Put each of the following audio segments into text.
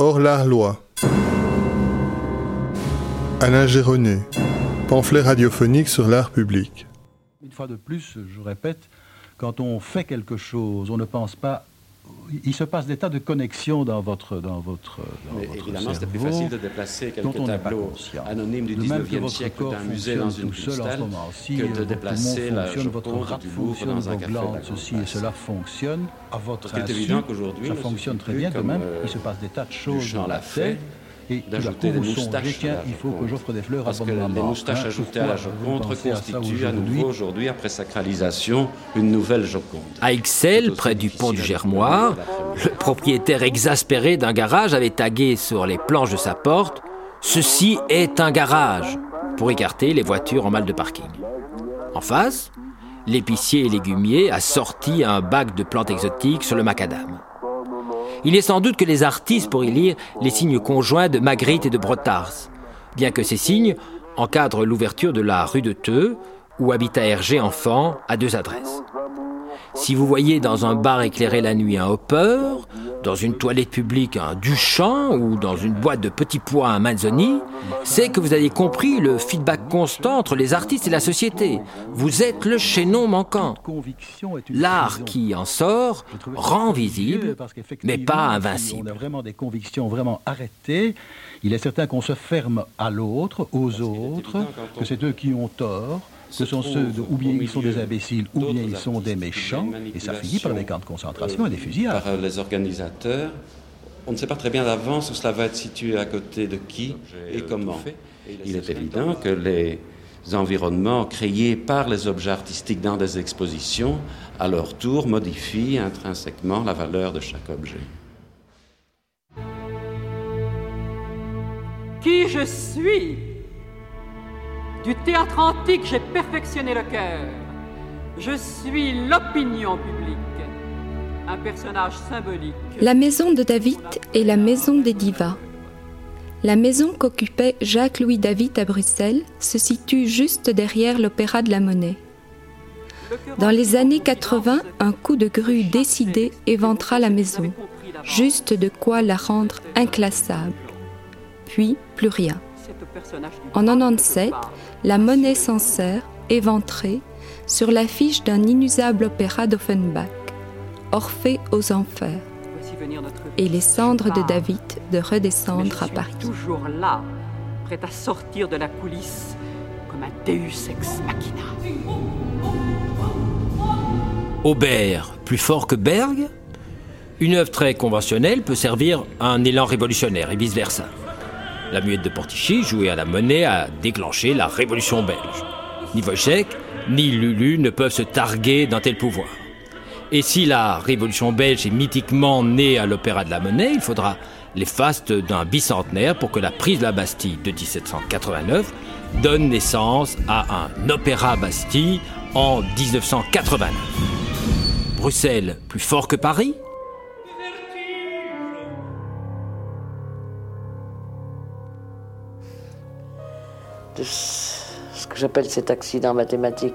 Hors la loi. Alain Géronet. Pamphlet radiophonique sur l'art public. Une fois de plus, je répète, quand on fait quelque chose, on ne pense pas il se passe des tas de connexions dans votre dans votre, dans Mais évidemment, c'était plus facile de déplacer quelques tableaux anonymes du 19e siècle d'un musée dans une cristal que de déplacer la Joconde du Louvre dans un café Ceci et cela fonctionne à votre insu. C'est évident qu'aujourd'hui, ça fonctionne très bien quand même. Il se passe des tas de choses dans la et d'ajouter des moustaches. il faut que j'offre des fleurs Parce que les moustaches ajoutées à la Joconde constituent à nouveau aujourd'hui, après sacralisation, une nouvelle Joconde. À Ixelles, près du pont du Germoir, le propriétaire exaspéré d'un garage avait tagué sur les planches de sa porte Ceci est un garage pour écarter les voitures en mal de parking. En face, l'épicier et légumier a sorti un bac de plantes exotiques sur le macadam. Il est sans doute que les artistes pourraient lire les signes conjoints de Magritte et de Brotars, bien que ces signes encadrent l'ouverture de la rue de Theux, où Habitat Hergé enfant à deux adresses. Si vous voyez dans un bar éclairé la nuit un hopper, dans une toilette publique un Duchamp ou dans une boîte de petits pois un Manzoni, c'est que vous avez compris le feedback constant entre les artistes et la société. Vous êtes le chaînon manquant. L'art qui en sort rend visible, mais pas invincible. On a vraiment des convictions vraiment arrêtées. Il est certain qu'on se ferme à l'autre, aux autres, que c'est eux qui ont tort ce sont ceux de, ou bien ils sont des imbéciles ou bien ils sont des méchants, et ça finit par des camps de concentration et des fusillades. Par euh, les organisateurs, on ne sait pas très bien d'avance où cela va être situé à côté de qui et comment. Il est évident que les environnements créés par les objets artistiques dans des expositions, à leur tour, modifient intrinsèquement la valeur de chaque objet. Qui je suis? Du théâtre antique, j'ai perfectionné le cœur. Je suis l'opinion publique, un personnage symbolique. La maison de David est la maison des divas. La maison qu'occupait Jacques-Louis David à Bruxelles se situe juste derrière l'Opéra de la Monnaie. Dans les années 80, un coup de grue décidé éventra la maison, juste de quoi la rendre inclassable. Puis plus rien. En 97, la monnaie s'en sert, éventrée, sur l'affiche d'un inusable opéra d'Offenbach, Orphée aux enfers, et les cendres de David de redescendre à Paris. Toujours là, prêt à sortir de la coulisse comme un Deus ex machina. Aubert, plus fort que Berg Une œuvre très conventionnelle peut servir à un élan révolutionnaire et vice-versa. La muette de Portichy, jouée à la monnaie, a déclenché la révolution belge. Ni Wojciech, ni Lulu ne peuvent se targuer d'un tel pouvoir. Et si la révolution belge est mythiquement née à l'Opéra de la Monnaie, il faudra les fastes d'un bicentenaire pour que la prise de la Bastille de 1789 donne naissance à un Opéra Bastille en 1989. Bruxelles plus fort que Paris de ce que j'appelle cet accident mathématique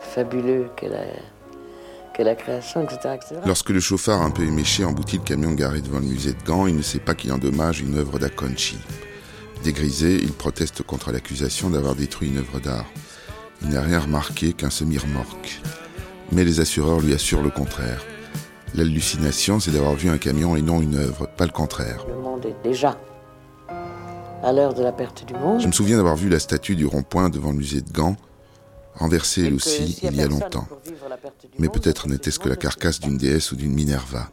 fabuleux qu'est la, la, création, etc., Lorsque le chauffard un peu éméché emboutit le camion garé devant le musée de Gand, il ne sait pas qu'il endommage une œuvre d'Aconchi. Dégrisé, il proteste contre l'accusation d'avoir détruit une œuvre d'art. Il n'a rien remarqué qu'un semi-remorque. Mais les assureurs lui assurent le contraire. L'hallucination, c'est d'avoir vu un camion et non une œuvre, pas le contraire. Le monde est déjà à l'heure de la perte du monde. Je me souviens d'avoir vu la statue du rond-point devant le musée de Gand, renversée elle aussi il y a longtemps. Mais peut-être n'était-ce que la carcasse d'une déesse ou d'une Minerva.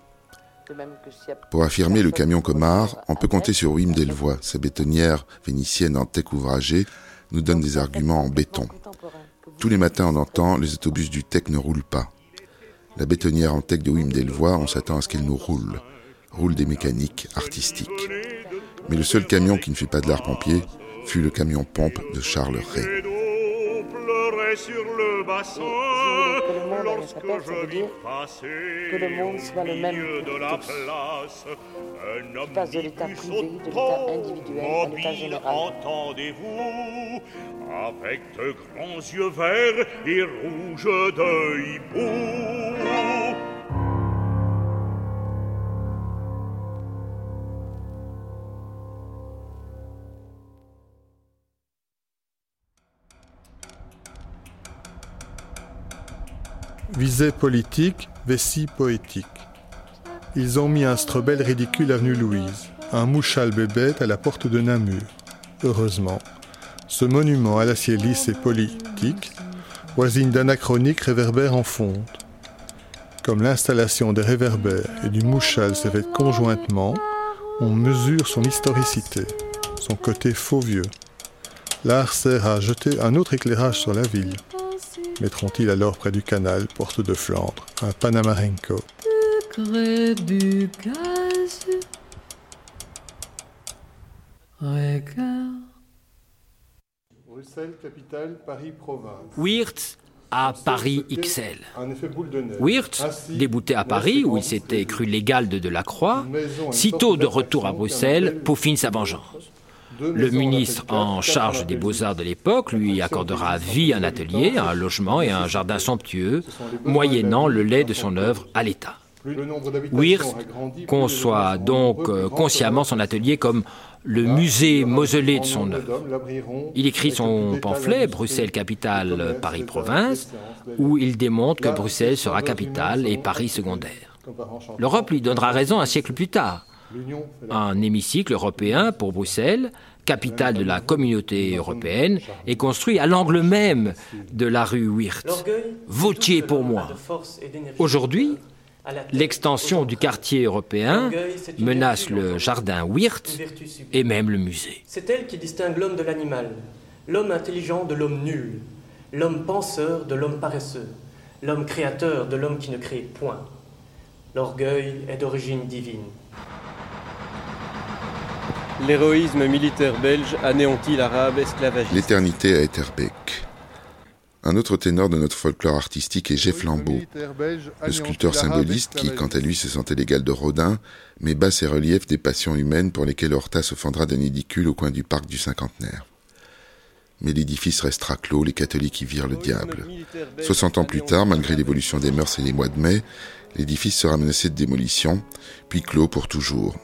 Pour affirmer le camion comme art, on peut compter sur Wim Delvoye. Sa bétonnière vénitienne en tech ouvragé nous donne des arguments en béton. Tous les matins, on entend les autobus du tech ne roulent pas. La bétonnière en tech de Wim Delvoye, on s'attend à ce qu'elle nous roule. Roule des mécaniques artistiques. Mais le seul camion qui ne fait pas de l'art pompier fut le camion pompe de Charles Ray. sur le bassin lorsque je vis passer que le monde soit le même de la place. Un homme passe de l'état privé, de l'état individuel à l'état général. Entendez-vous avec de grands yeux verts et rouges de hibou. Visée politique, vessie poétique. Ils ont mis un strobel ridicule avenue Louise, un mouchal bébête à la porte de Namur. Heureusement, ce monument à l'acier lisse et politique, voisine d'anachronique réverbère en fonte. Comme l'installation des réverbères et du mouchal s'est conjointement, on mesure son historicité, son côté faux vieux. L'art sert à jeter un autre éclairage sur la ville. Mettront-ils alors près du canal, porte de Flandre, un Panamarenko Bruxelles, capitale, Paris, province. Wirtz à Paris XL. Wirtz, débouté à Paris, où il s'était cru légal de Delacroix, sitôt de retour à Bruxelles, peaufine sa vengeance. Le ministre en charge des beaux-arts de l'époque lui accordera vie un atelier, un logement et un jardin somptueux, moyennant le lait de son œuvre à l'État. Wirtz conçoit donc euh, consciemment son atelier comme le musée mausolée de son œuvre. Il écrit son pamphlet Bruxelles capitale, Paris province, où il démontre que Bruxelles sera capitale et Paris secondaire. L'Europe lui donnera raison un siècle plus tard. Un hémicycle européen pour Bruxelles, capitale de la communauté européenne, est construit à l'angle même de la rue Wirtz. Votiez pour moi. Aujourd'hui, L'extension du quartier européen menace le jardin Wirth et même le musée. C'est elle qui distingue l'homme de l'animal, l'homme intelligent de l'homme nul, l'homme penseur de l'homme paresseux, l'homme créateur de l'homme qui ne crée point. L'orgueil est d'origine divine. L'héroïsme militaire belge anéantit l'arabe esclavagiste. L'éternité à Etterbeek. Un autre ténor de notre folklore artistique est Jeff Lambeau, le sculpteur symboliste qui, quant à lui, se sentait l'égal de Rodin, mais bat ses reliefs des passions humaines pour lesquelles Horta se fendra d'un édicule au coin du parc du cinquantenaire. Mais l'édifice restera clos, les catholiques y virent le diable. 60 ans plus tard, malgré l'évolution des mœurs et les mois de mai, l'édifice sera menacé de démolition, puis clos pour toujours.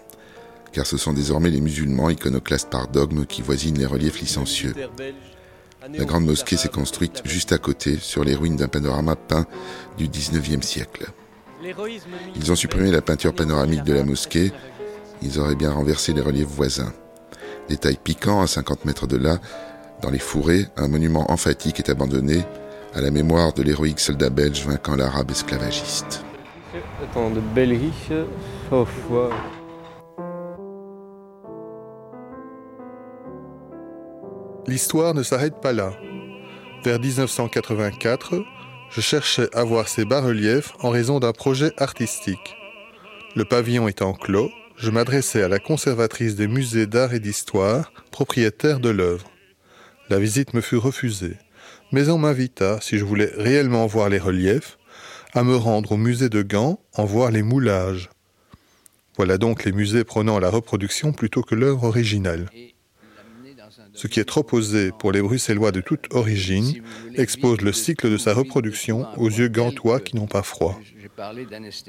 Car ce sont désormais les musulmans, iconoclastes par dogme, qui voisinent les reliefs licencieux. La grande mosquée s'est construite juste à côté, sur les ruines d'un panorama peint du 19e siècle. Ils ont supprimé la peinture panoramique de la mosquée, ils auraient bien renversé les reliefs voisins. Détail piquant, à 50 mètres de là, dans les fourrés, un monument emphatique est abandonné à la mémoire de l'héroïque soldat belge vainquant l'arabe esclavagiste. Attends, de L'histoire ne s'arrête pas là. Vers 1984, je cherchais à voir ces bas-reliefs en raison d'un projet artistique. Le pavillon étant clos, je m'adressais à la conservatrice des musées d'art et d'histoire, propriétaire de l'œuvre. La visite me fut refusée, mais on m'invita, si je voulais réellement voir les reliefs, à me rendre au musée de Gand en voir les moulages. Voilà donc les musées prenant la reproduction plutôt que l'œuvre originale ce qui est trop osé pour les Bruxellois de toute origine, expose le cycle de sa reproduction aux yeux gantois qui n'ont pas froid.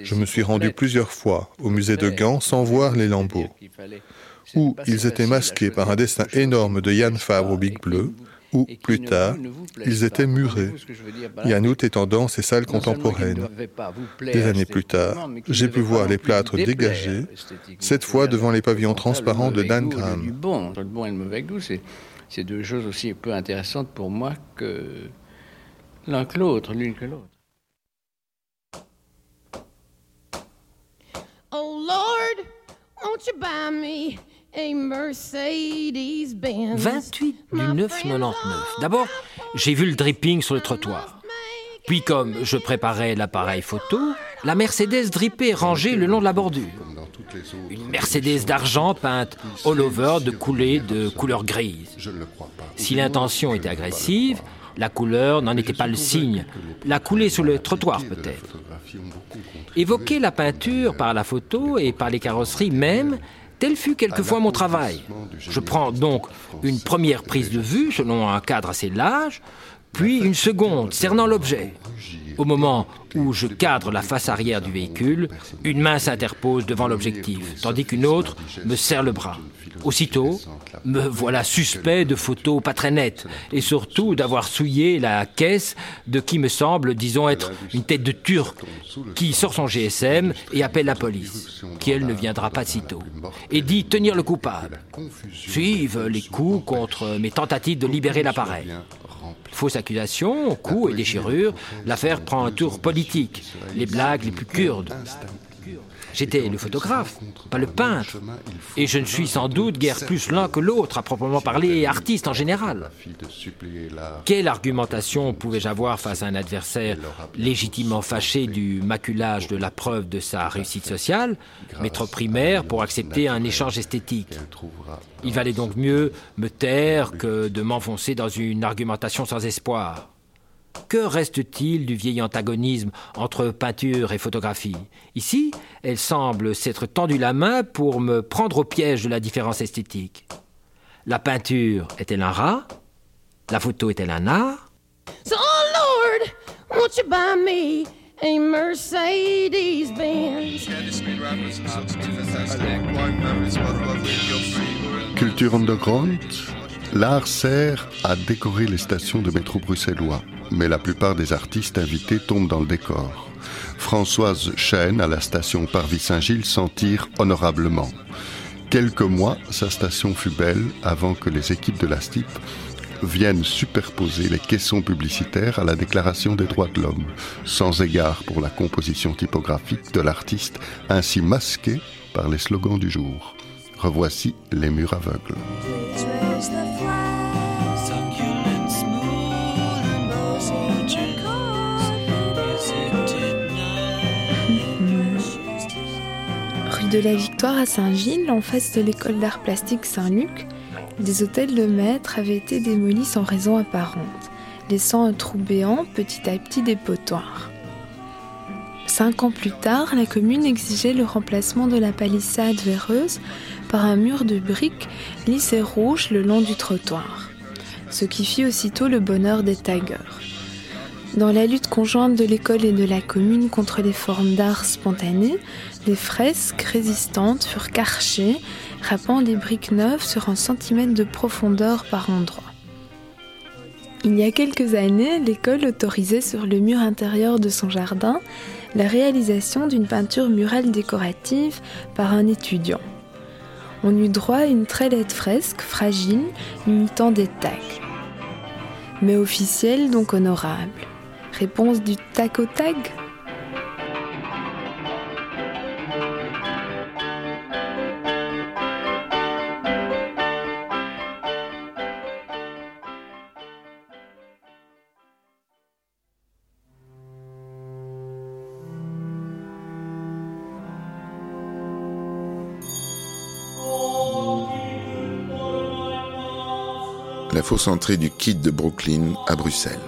Je me suis rendu plusieurs fois au musée de Gand sans voir les lambeaux, où ils étaient masqués par un dessin énorme de Yann Fabre au Big Bleu, ou, plus tard, ils étaient murés. Yanout étant dans ces salles contemporaines. Des années plus tard, j'ai pu voir les plâtres dégagés, cette fois devant les pavillons transparents de Dan Graham. Le bon et le mauvais goût, c'est deux choses aussi peu intéressantes pour moi que l'un que l'autre, l'une que l'autre. Oh Lord, won't you buy me 28 du 9,99. D'abord, j'ai vu le dripping sur le trottoir. Puis, comme je préparais l'appareil photo, la Mercedes drippée rangée le long de la bordure. Une Mercedes d'argent peinte all over de coulées de couleur grise. Si l'intention était agressive, la couleur n'en était pas le signe. La coulée sur le trottoir peut-être. Évoquer la peinture par la photo et par les carrosseries même, Tel fut quelquefois mon travail. Je prends donc une première prise de vue selon un cadre assez large, puis une seconde cernant l'objet. Au moment où je cadre la face arrière du véhicule, une main s'interpose devant l'objectif, tandis qu'une autre me serre le bras. Aussitôt, me voilà suspect de photos pas très nettes, et surtout d'avoir souillé la caisse de qui me semble, disons, être une tête de turc, qui sort son GSM et appelle la police, qui elle ne viendra pas sitôt, et dit tenir le coupable. Suivent les coups contre mes tentatives de libérer l'appareil. Fausse accusation, coups et déchirures, l'affaire prend un tour politique, les blagues les plus kurdes. J'étais le photographe, pas le peintre. Et je ne suis sans doute guère plus l'un que l'autre, à proprement parler, et artiste en général. Quelle argumentation pouvais-je avoir face à un adversaire légitimement fâché du maculage de la preuve de sa réussite sociale, mais trop primaire pour accepter un échange esthétique Il valait donc mieux me taire que de m'enfoncer dans une argumentation sans espoir. Que reste-t-il du vieil antagonisme entre peinture et photographie? Ici, elle semble s'être tendu la main pour me prendre au piège de la différence esthétique. La peinture est-elle un rat? La photo est-elle un art? So, oh Lord, won't you buy me a Mercedes Benz? Culture underground? L'art sert à décorer les stations de métro bruxellois, mais la plupart des artistes invités tombent dans le décor. Françoise Chêne, à la station Parvis-Saint-Gilles, s'en tire honorablement. Quelques mois, sa station fut belle avant que les équipes de la STIP viennent superposer les caissons publicitaires à la Déclaration des droits de l'homme, sans égard pour la composition typographique de l'artiste, ainsi masquée par les slogans du jour. Revoici les murs aveugles. Rue de la Victoire à Saint-Gilles, en face de l'école d'art plastique Saint-Luc, des hôtels de maître avaient été démolis sans raison apparente, laissant un trou béant petit à petit des potoirs. Cinq ans plus tard, la commune exigeait le remplacement de la palissade véreuse par un mur de briques lisse et rouge le long du trottoir, ce qui fit aussitôt le bonheur des taggers. Dans la lutte conjointe de l'école et de la commune contre les formes d'art spontanées, des fresques résistantes furent carchées, râpant des briques neuves sur un centimètre de profondeur par endroit. Il y a quelques années, l'école autorisait sur le mur intérieur de son jardin la réalisation d'une peinture murale décorative par un étudiant. On eut droit à une très laide fresque, fragile, imitant des tags. Mais officielle, donc honorable. Réponse du tac au tag? La fausse entrée du Kid de Brooklyn à Bruxelles.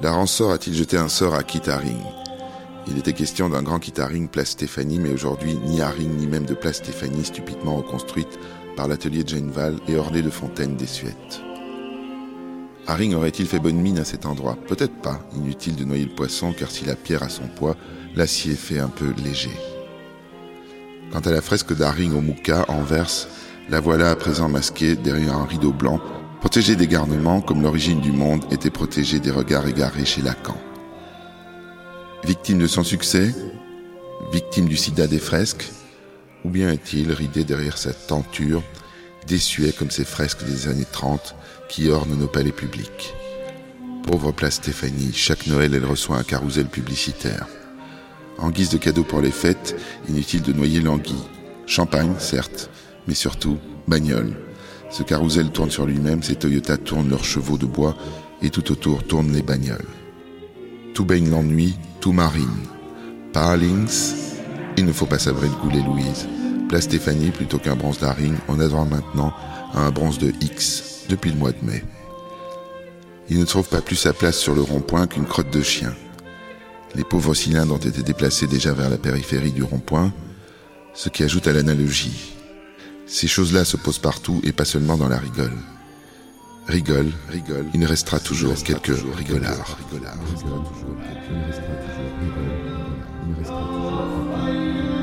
La Ransor a-t-il jeté un sort à Kit Haring Il était question d'un grand Kit Haring place Stéphanie, mais aujourd'hui, ni Haring ni même de place Stéphanie stupidement reconstruite par l'atelier de Jane Val et ornée de fontaines désuètes. Haring aurait-il fait bonne mine à cet endroit? Peut-être pas, inutile de noyer le poisson, car si la pierre a son poids, l'acier fait un peu léger. Quant à la fresque d'Haring au Mouka, en verse, la voilà à présent masquée derrière un rideau blanc, protégée des garnements comme l'origine du monde était protégée des regards égarés chez Lacan. Victime de son succès, victime du sida des fresques, ou bien est-il ridé derrière sa tenture, désuet comme ces fresques des années 30 qui ornent nos palais publics? Pauvre place Stéphanie, chaque Noël elle reçoit un carrousel publicitaire. En guise de cadeau pour les fêtes, inutile de noyer l'anguille. Champagne, certes, mais surtout bagnole. Ce carrousel tourne sur lui-même, ces Toyota tournent leurs chevaux de bois et tout autour tournent les bagnoles. Tout baigne l'ennui, tout marine. Par il ne faut pas sabrer le goulet Louise. Place Stéphanie plutôt qu'un bronze d'Aring, on a maintenant à un bronze de X depuis le mois de mai. Il ne trouve pas plus sa place sur le rond-point qu'une crotte de chien. Les pauvres cylindres ont été déplacés déjà vers la périphérie du rond-point, ce qui ajoute à l'analogie. Ces choses-là se posent partout et pas seulement dans la rigole. Rigole, rigole, il restera toujours quelques toujours rigolards. rigolards. Il restera restera toujours.